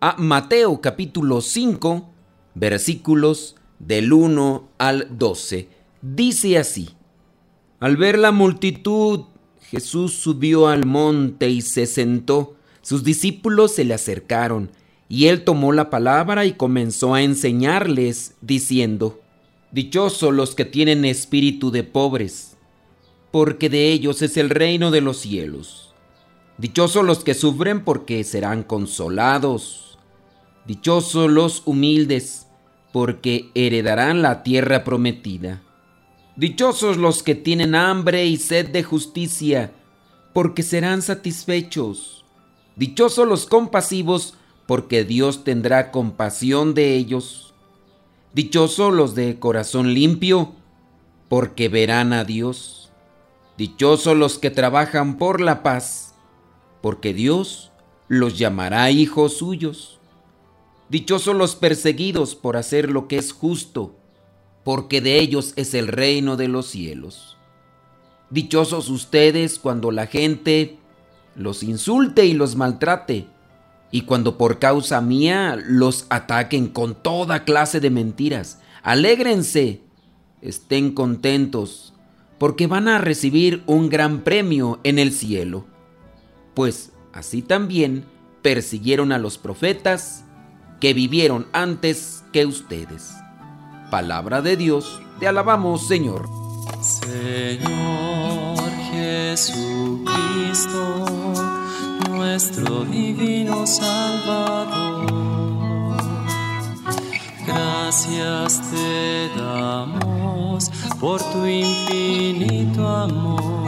a Mateo capítulo 5, versículos del 1 al 12. Dice así, al ver la multitud, Jesús subió al monte y se sentó. Sus discípulos se le acercaron, y él tomó la palabra y comenzó a enseñarles, diciendo, Dichosos los que tienen espíritu de pobres porque de ellos es el reino de los cielos. Dichosos los que sufren, porque serán consolados. Dichosos los humildes, porque heredarán la tierra prometida. Dichosos los que tienen hambre y sed de justicia, porque serán satisfechos. Dichosos los compasivos, porque Dios tendrá compasión de ellos. Dichosos los de corazón limpio, porque verán a Dios. Dichosos los que trabajan por la paz, porque Dios los llamará hijos suyos. Dichosos los perseguidos por hacer lo que es justo, porque de ellos es el reino de los cielos. Dichosos ustedes cuando la gente los insulte y los maltrate, y cuando por causa mía los ataquen con toda clase de mentiras. Alégrense, estén contentos porque van a recibir un gran premio en el cielo. Pues así también persiguieron a los profetas que vivieron antes que ustedes. Palabra de Dios, te alabamos Señor. Señor Jesucristo, nuestro divino Salvador, gracias te damos por tu infinito amor.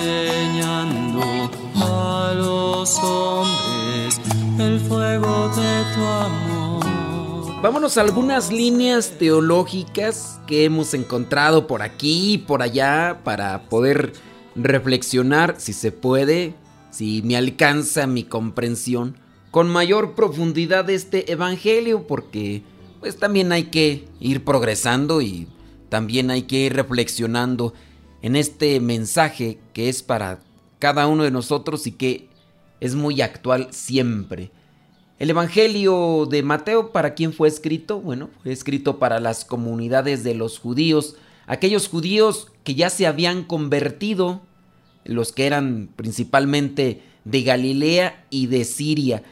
enseñando a los hombres el fuego de tu amor. Vámonos a algunas líneas teológicas que hemos encontrado por aquí y por allá para poder reflexionar, si se puede, si me alcanza mi comprensión con mayor profundidad este evangelio porque pues también hay que ir progresando y también hay que ir reflexionando en este mensaje que es para cada uno de nosotros y que es muy actual siempre. El Evangelio de Mateo, ¿para quién fue escrito? Bueno, fue escrito para las comunidades de los judíos, aquellos judíos que ya se habían convertido, los que eran principalmente de Galilea y de Siria.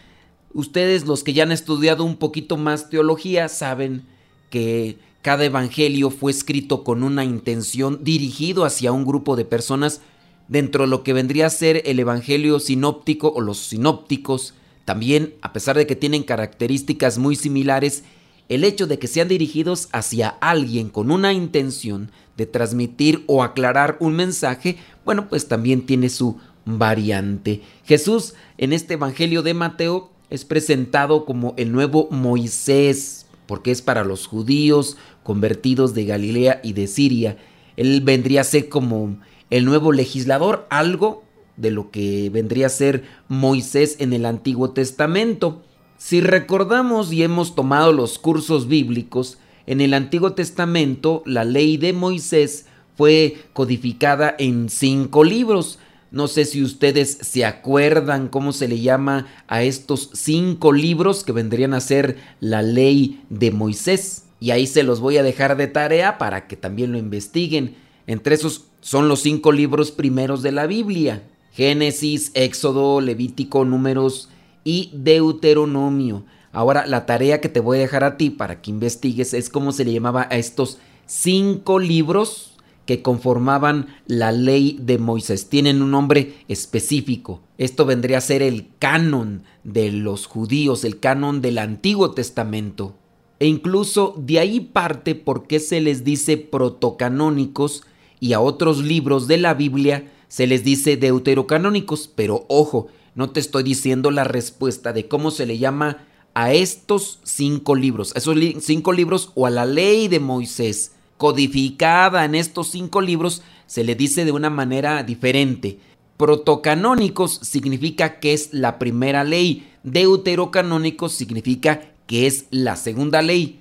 Ustedes los que ya han estudiado un poquito más teología saben que cada evangelio fue escrito con una intención dirigido hacia un grupo de personas dentro de lo que vendría a ser el evangelio sinóptico o los sinópticos. También, a pesar de que tienen características muy similares, el hecho de que sean dirigidos hacia alguien con una intención de transmitir o aclarar un mensaje, bueno, pues también tiene su variante. Jesús en este Evangelio de Mateo es presentado como el nuevo Moisés, porque es para los judíos convertidos de Galilea y de Siria. Él vendría a ser como el nuevo legislador, algo de lo que vendría a ser Moisés en el Antiguo Testamento. Si recordamos y hemos tomado los cursos bíblicos, en el Antiguo Testamento la ley de Moisés fue codificada en cinco libros, no sé si ustedes se acuerdan cómo se le llama a estos cinco libros que vendrían a ser la ley de Moisés. Y ahí se los voy a dejar de tarea para que también lo investiguen. Entre esos son los cinco libros primeros de la Biblia. Génesis, Éxodo, Levítico, Números y Deuteronomio. Ahora la tarea que te voy a dejar a ti para que investigues es cómo se le llamaba a estos cinco libros que conformaban la ley de Moisés. Tienen un nombre específico. Esto vendría a ser el canon de los judíos, el canon del Antiguo Testamento. E incluso de ahí parte por qué se les dice protocanónicos y a otros libros de la Biblia se les dice deuterocanónicos. Pero ojo, no te estoy diciendo la respuesta de cómo se le llama a estos cinco libros, a esos cinco libros o a la ley de Moisés codificada en estos cinco libros, se le dice de una manera diferente. Protocanónicos significa que es la primera ley, deuterocanónicos significa que es la segunda ley.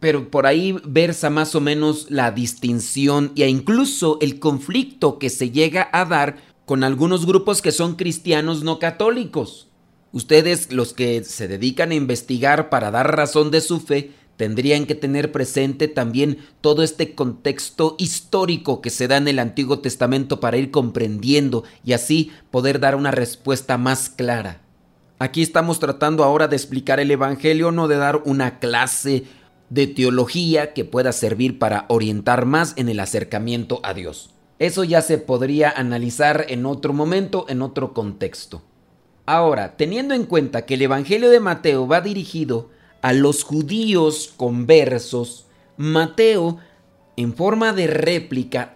Pero por ahí versa más o menos la distinción e incluso el conflicto que se llega a dar con algunos grupos que son cristianos no católicos. Ustedes, los que se dedican a investigar para dar razón de su fe, tendrían que tener presente también todo este contexto histórico que se da en el Antiguo Testamento para ir comprendiendo y así poder dar una respuesta más clara. Aquí estamos tratando ahora de explicar el Evangelio, no de dar una clase de teología que pueda servir para orientar más en el acercamiento a Dios. Eso ya se podría analizar en otro momento, en otro contexto. Ahora, teniendo en cuenta que el Evangelio de Mateo va dirigido a los judíos conversos, Mateo, en forma de réplica,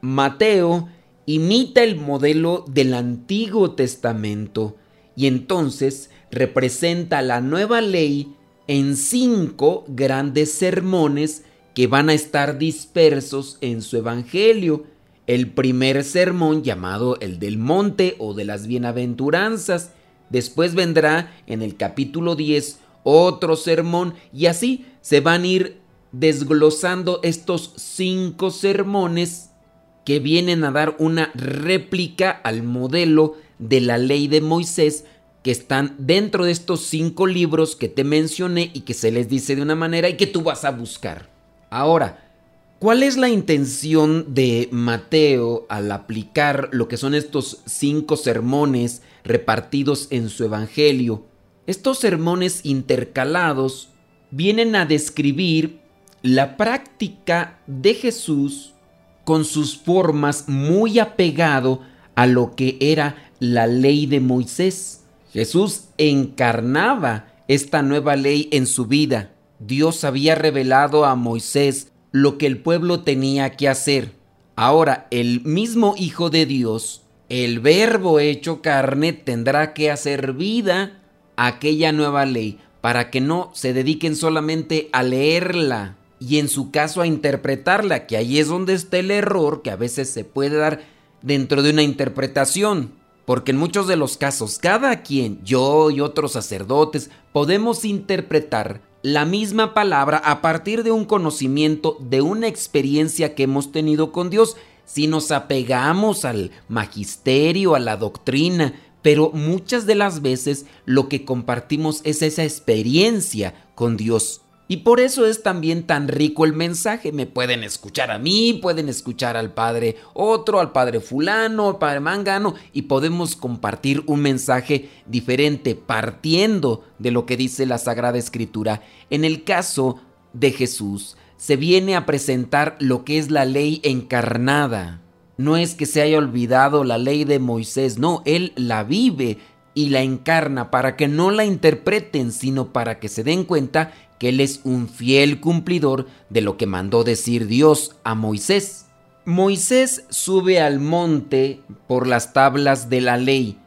Mateo imita el modelo del Antiguo Testamento y entonces representa la nueva ley en cinco grandes sermones que van a estar dispersos en su Evangelio. El primer sermón llamado el del monte o de las bienaventuranzas. Después vendrá en el capítulo 10 otro sermón y así se van a ir desglosando estos cinco sermones que vienen a dar una réplica al modelo de la ley de Moisés que están dentro de estos cinco libros que te mencioné y que se les dice de una manera y que tú vas a buscar. Ahora, ¿cuál es la intención de Mateo al aplicar lo que son estos cinco sermones repartidos en su evangelio? Estos sermones intercalados vienen a describir la práctica de Jesús con sus formas muy apegado a lo que era la ley de Moisés. Jesús encarnaba esta nueva ley en su vida. Dios había revelado a Moisés lo que el pueblo tenía que hacer. Ahora el mismo Hijo de Dios, el Verbo hecho carne, tendrá que hacer vida aquella nueva ley para que no se dediquen solamente a leerla y en su caso a interpretarla, que ahí es donde está el error que a veces se puede dar dentro de una interpretación. Porque en muchos de los casos, cada quien, yo y otros sacerdotes, podemos interpretar la misma palabra a partir de un conocimiento, de una experiencia que hemos tenido con Dios. Si nos apegamos al magisterio, a la doctrina, pero muchas de las veces lo que compartimos es esa experiencia con Dios. Y por eso es también tan rico el mensaje. Me pueden escuchar a mí, pueden escuchar al padre otro, al padre fulano, al padre mangano, y podemos compartir un mensaje diferente partiendo de lo que dice la Sagrada Escritura. En el caso de Jesús, se viene a presentar lo que es la ley encarnada. No es que se haya olvidado la ley de Moisés, no, Él la vive y la encarna para que no la interpreten, sino para que se den cuenta que Él es un fiel cumplidor de lo que mandó decir Dios a Moisés. Moisés sube al monte por las tablas de la ley,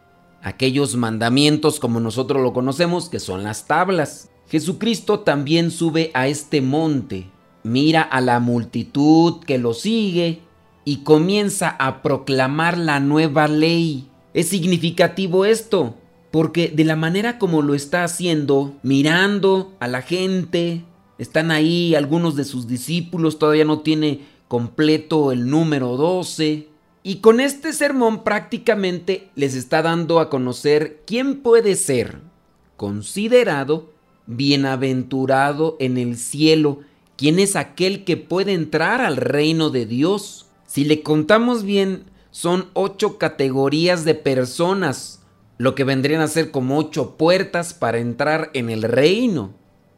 aquellos mandamientos como nosotros lo conocemos, que son las tablas. Jesucristo también sube a este monte, mira a la multitud que lo sigue y comienza a proclamar la nueva ley. Es significativo esto, porque de la manera como lo está haciendo, mirando a la gente, están ahí algunos de sus discípulos, todavía no tiene completo el número 12. Y con este sermón prácticamente les está dando a conocer quién puede ser considerado bienaventurado en el cielo, quién es aquel que puede entrar al reino de Dios. Si le contamos bien son ocho categorías de personas, lo que vendrían a ser como ocho puertas para entrar en el reino.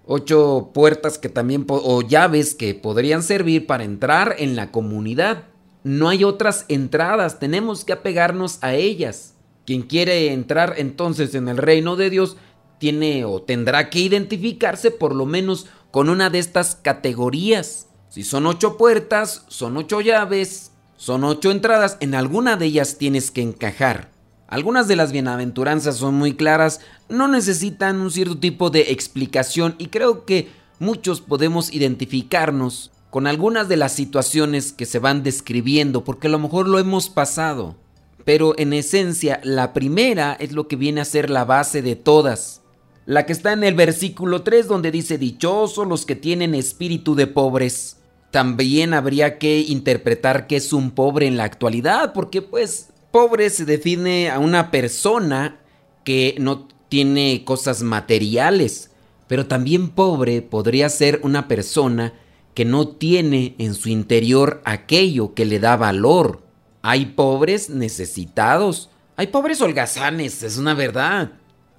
Ocho puertas que también, o llaves que podrían servir para entrar en la comunidad. No hay otras entradas, tenemos que apegarnos a ellas. Quien quiere entrar entonces en el reino de Dios tiene o tendrá que identificarse por lo menos con una de estas categorías. Si son ocho puertas, son ocho llaves, son ocho entradas, en alguna de ellas tienes que encajar. Algunas de las bienaventuranzas son muy claras, no necesitan un cierto tipo de explicación y creo que muchos podemos identificarnos con algunas de las situaciones que se van describiendo porque a lo mejor lo hemos pasado. Pero en esencia, la primera es lo que viene a ser la base de todas. La que está en el versículo 3 donde dice, dichosos los que tienen espíritu de pobres. También habría que interpretar que es un pobre en la actualidad, porque pues pobre se define a una persona que no tiene cosas materiales, pero también pobre podría ser una persona que no tiene en su interior aquello que le da valor. Hay pobres necesitados, hay pobres holgazanes, es una verdad.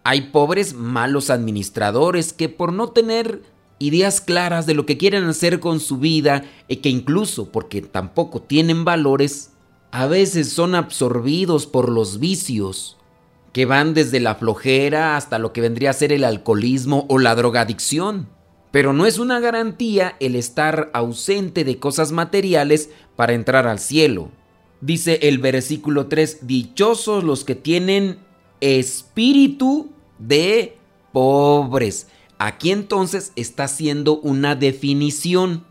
Hay pobres malos administradores que por no tener ideas claras de lo que quieren hacer con su vida y que incluso porque tampoco tienen valores, a veces son absorbidos por los vicios que van desde la flojera hasta lo que vendría a ser el alcoholismo o la drogadicción. Pero no es una garantía el estar ausente de cosas materiales para entrar al cielo. Dice el versículo 3, dichosos los que tienen espíritu de pobres. Aquí entonces está haciendo una definición.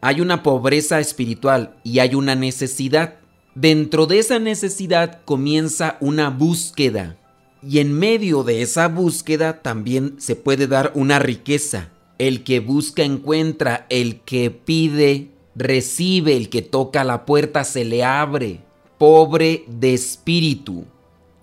Hay una pobreza espiritual y hay una necesidad. Dentro de esa necesidad comienza una búsqueda. Y en medio de esa búsqueda también se puede dar una riqueza. El que busca encuentra, el que pide recibe, el que toca la puerta se le abre. Pobre de espíritu,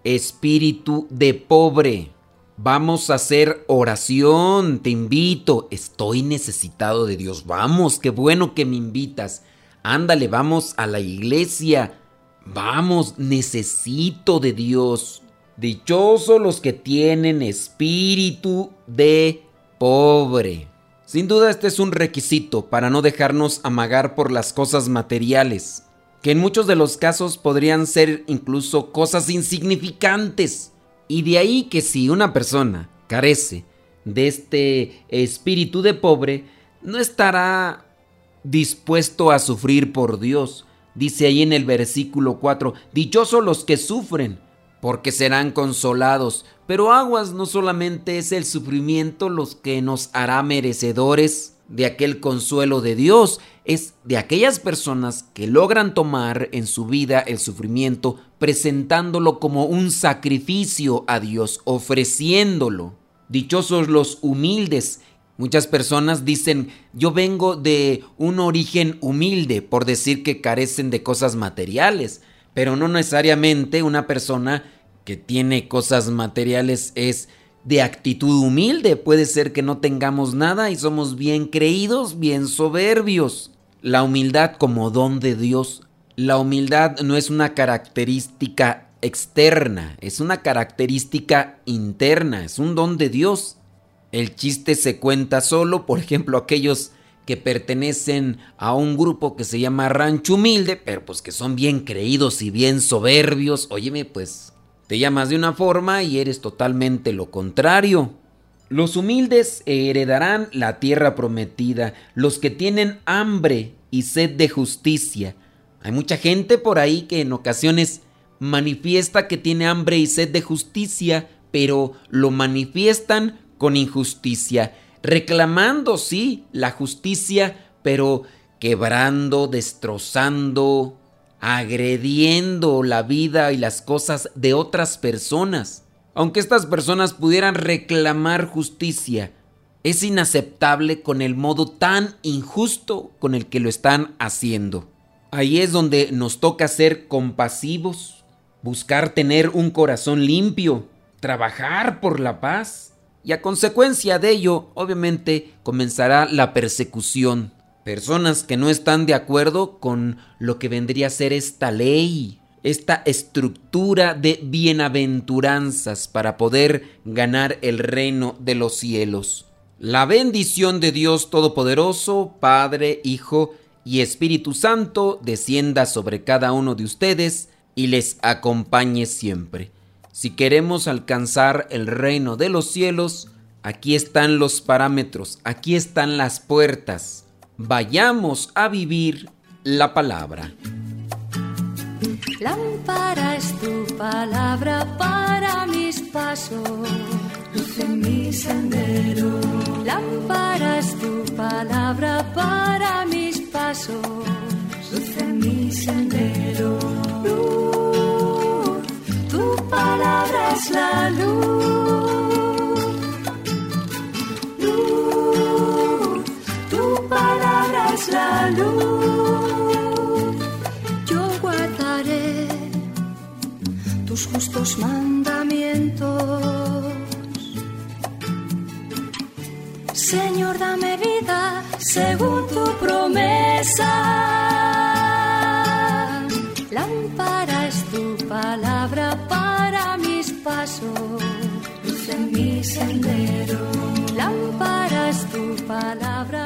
espíritu de pobre. Vamos a hacer oración, te invito. Estoy necesitado de Dios. Vamos, qué bueno que me invitas. Ándale, vamos a la iglesia. Vamos, necesito de Dios. Dichosos los que tienen espíritu de pobre. Sin duda este es un requisito para no dejarnos amagar por las cosas materiales, que en muchos de los casos podrían ser incluso cosas insignificantes. Y de ahí que si una persona carece de este espíritu de pobre, no estará dispuesto a sufrir por Dios. Dice ahí en el versículo 4, dichosos los que sufren, porque serán consolados. Pero aguas no solamente es el sufrimiento los que nos hará merecedores de aquel consuelo de Dios, es de aquellas personas que logran tomar en su vida el sufrimiento presentándolo como un sacrificio a Dios, ofreciéndolo. Dichosos los humildes. Muchas personas dicen, yo vengo de un origen humilde, por decir que carecen de cosas materiales pero no necesariamente una persona que tiene cosas materiales es de actitud humilde. Puede ser que no tengamos nada y somos bien creídos, bien soberbios. La humildad como don de Dios. La humildad no es una característica externa, es una característica interna, es un don de Dios. El chiste se cuenta solo, por ejemplo, aquellos que pertenecen a un grupo que se llama Rancho Humilde, pero pues que son bien creídos y bien soberbios. Óyeme, pues te llamas de una forma y eres totalmente lo contrario. Los humildes heredarán la tierra prometida, los que tienen hambre y sed de justicia. Hay mucha gente por ahí que en ocasiones manifiesta que tiene hambre y sed de justicia, pero lo manifiestan con injusticia reclamando, sí, la justicia, pero quebrando, destrozando, agrediendo la vida y las cosas de otras personas. Aunque estas personas pudieran reclamar justicia, es inaceptable con el modo tan injusto con el que lo están haciendo. Ahí es donde nos toca ser compasivos, buscar tener un corazón limpio, trabajar por la paz y a consecuencia de ello, obviamente, comenzará la persecución. Personas que no están de acuerdo con lo que vendría a ser esta ley esta estructura de bienaventuranzas para poder ganar el reino de los cielos. La bendición de Dios Todopoderoso, Padre, Hijo y Espíritu Santo, descienda sobre cada uno de ustedes y les acompañe siempre. Si queremos alcanzar el reino de los cielos, aquí están los parámetros, aquí están las puertas. Vayamos a vivir la palabra. Lámpara es tu palabra para mis pasos, luz en mi sendero. Lámpara es tu palabra para mis pasos, luz en mi sendero. Palabra es la luz. Luz, tu palabra es la luz. Yo guardaré tus justos mandamientos. Señor, dame vida según tu promesa. en mi sendero. Lámparas tu palabra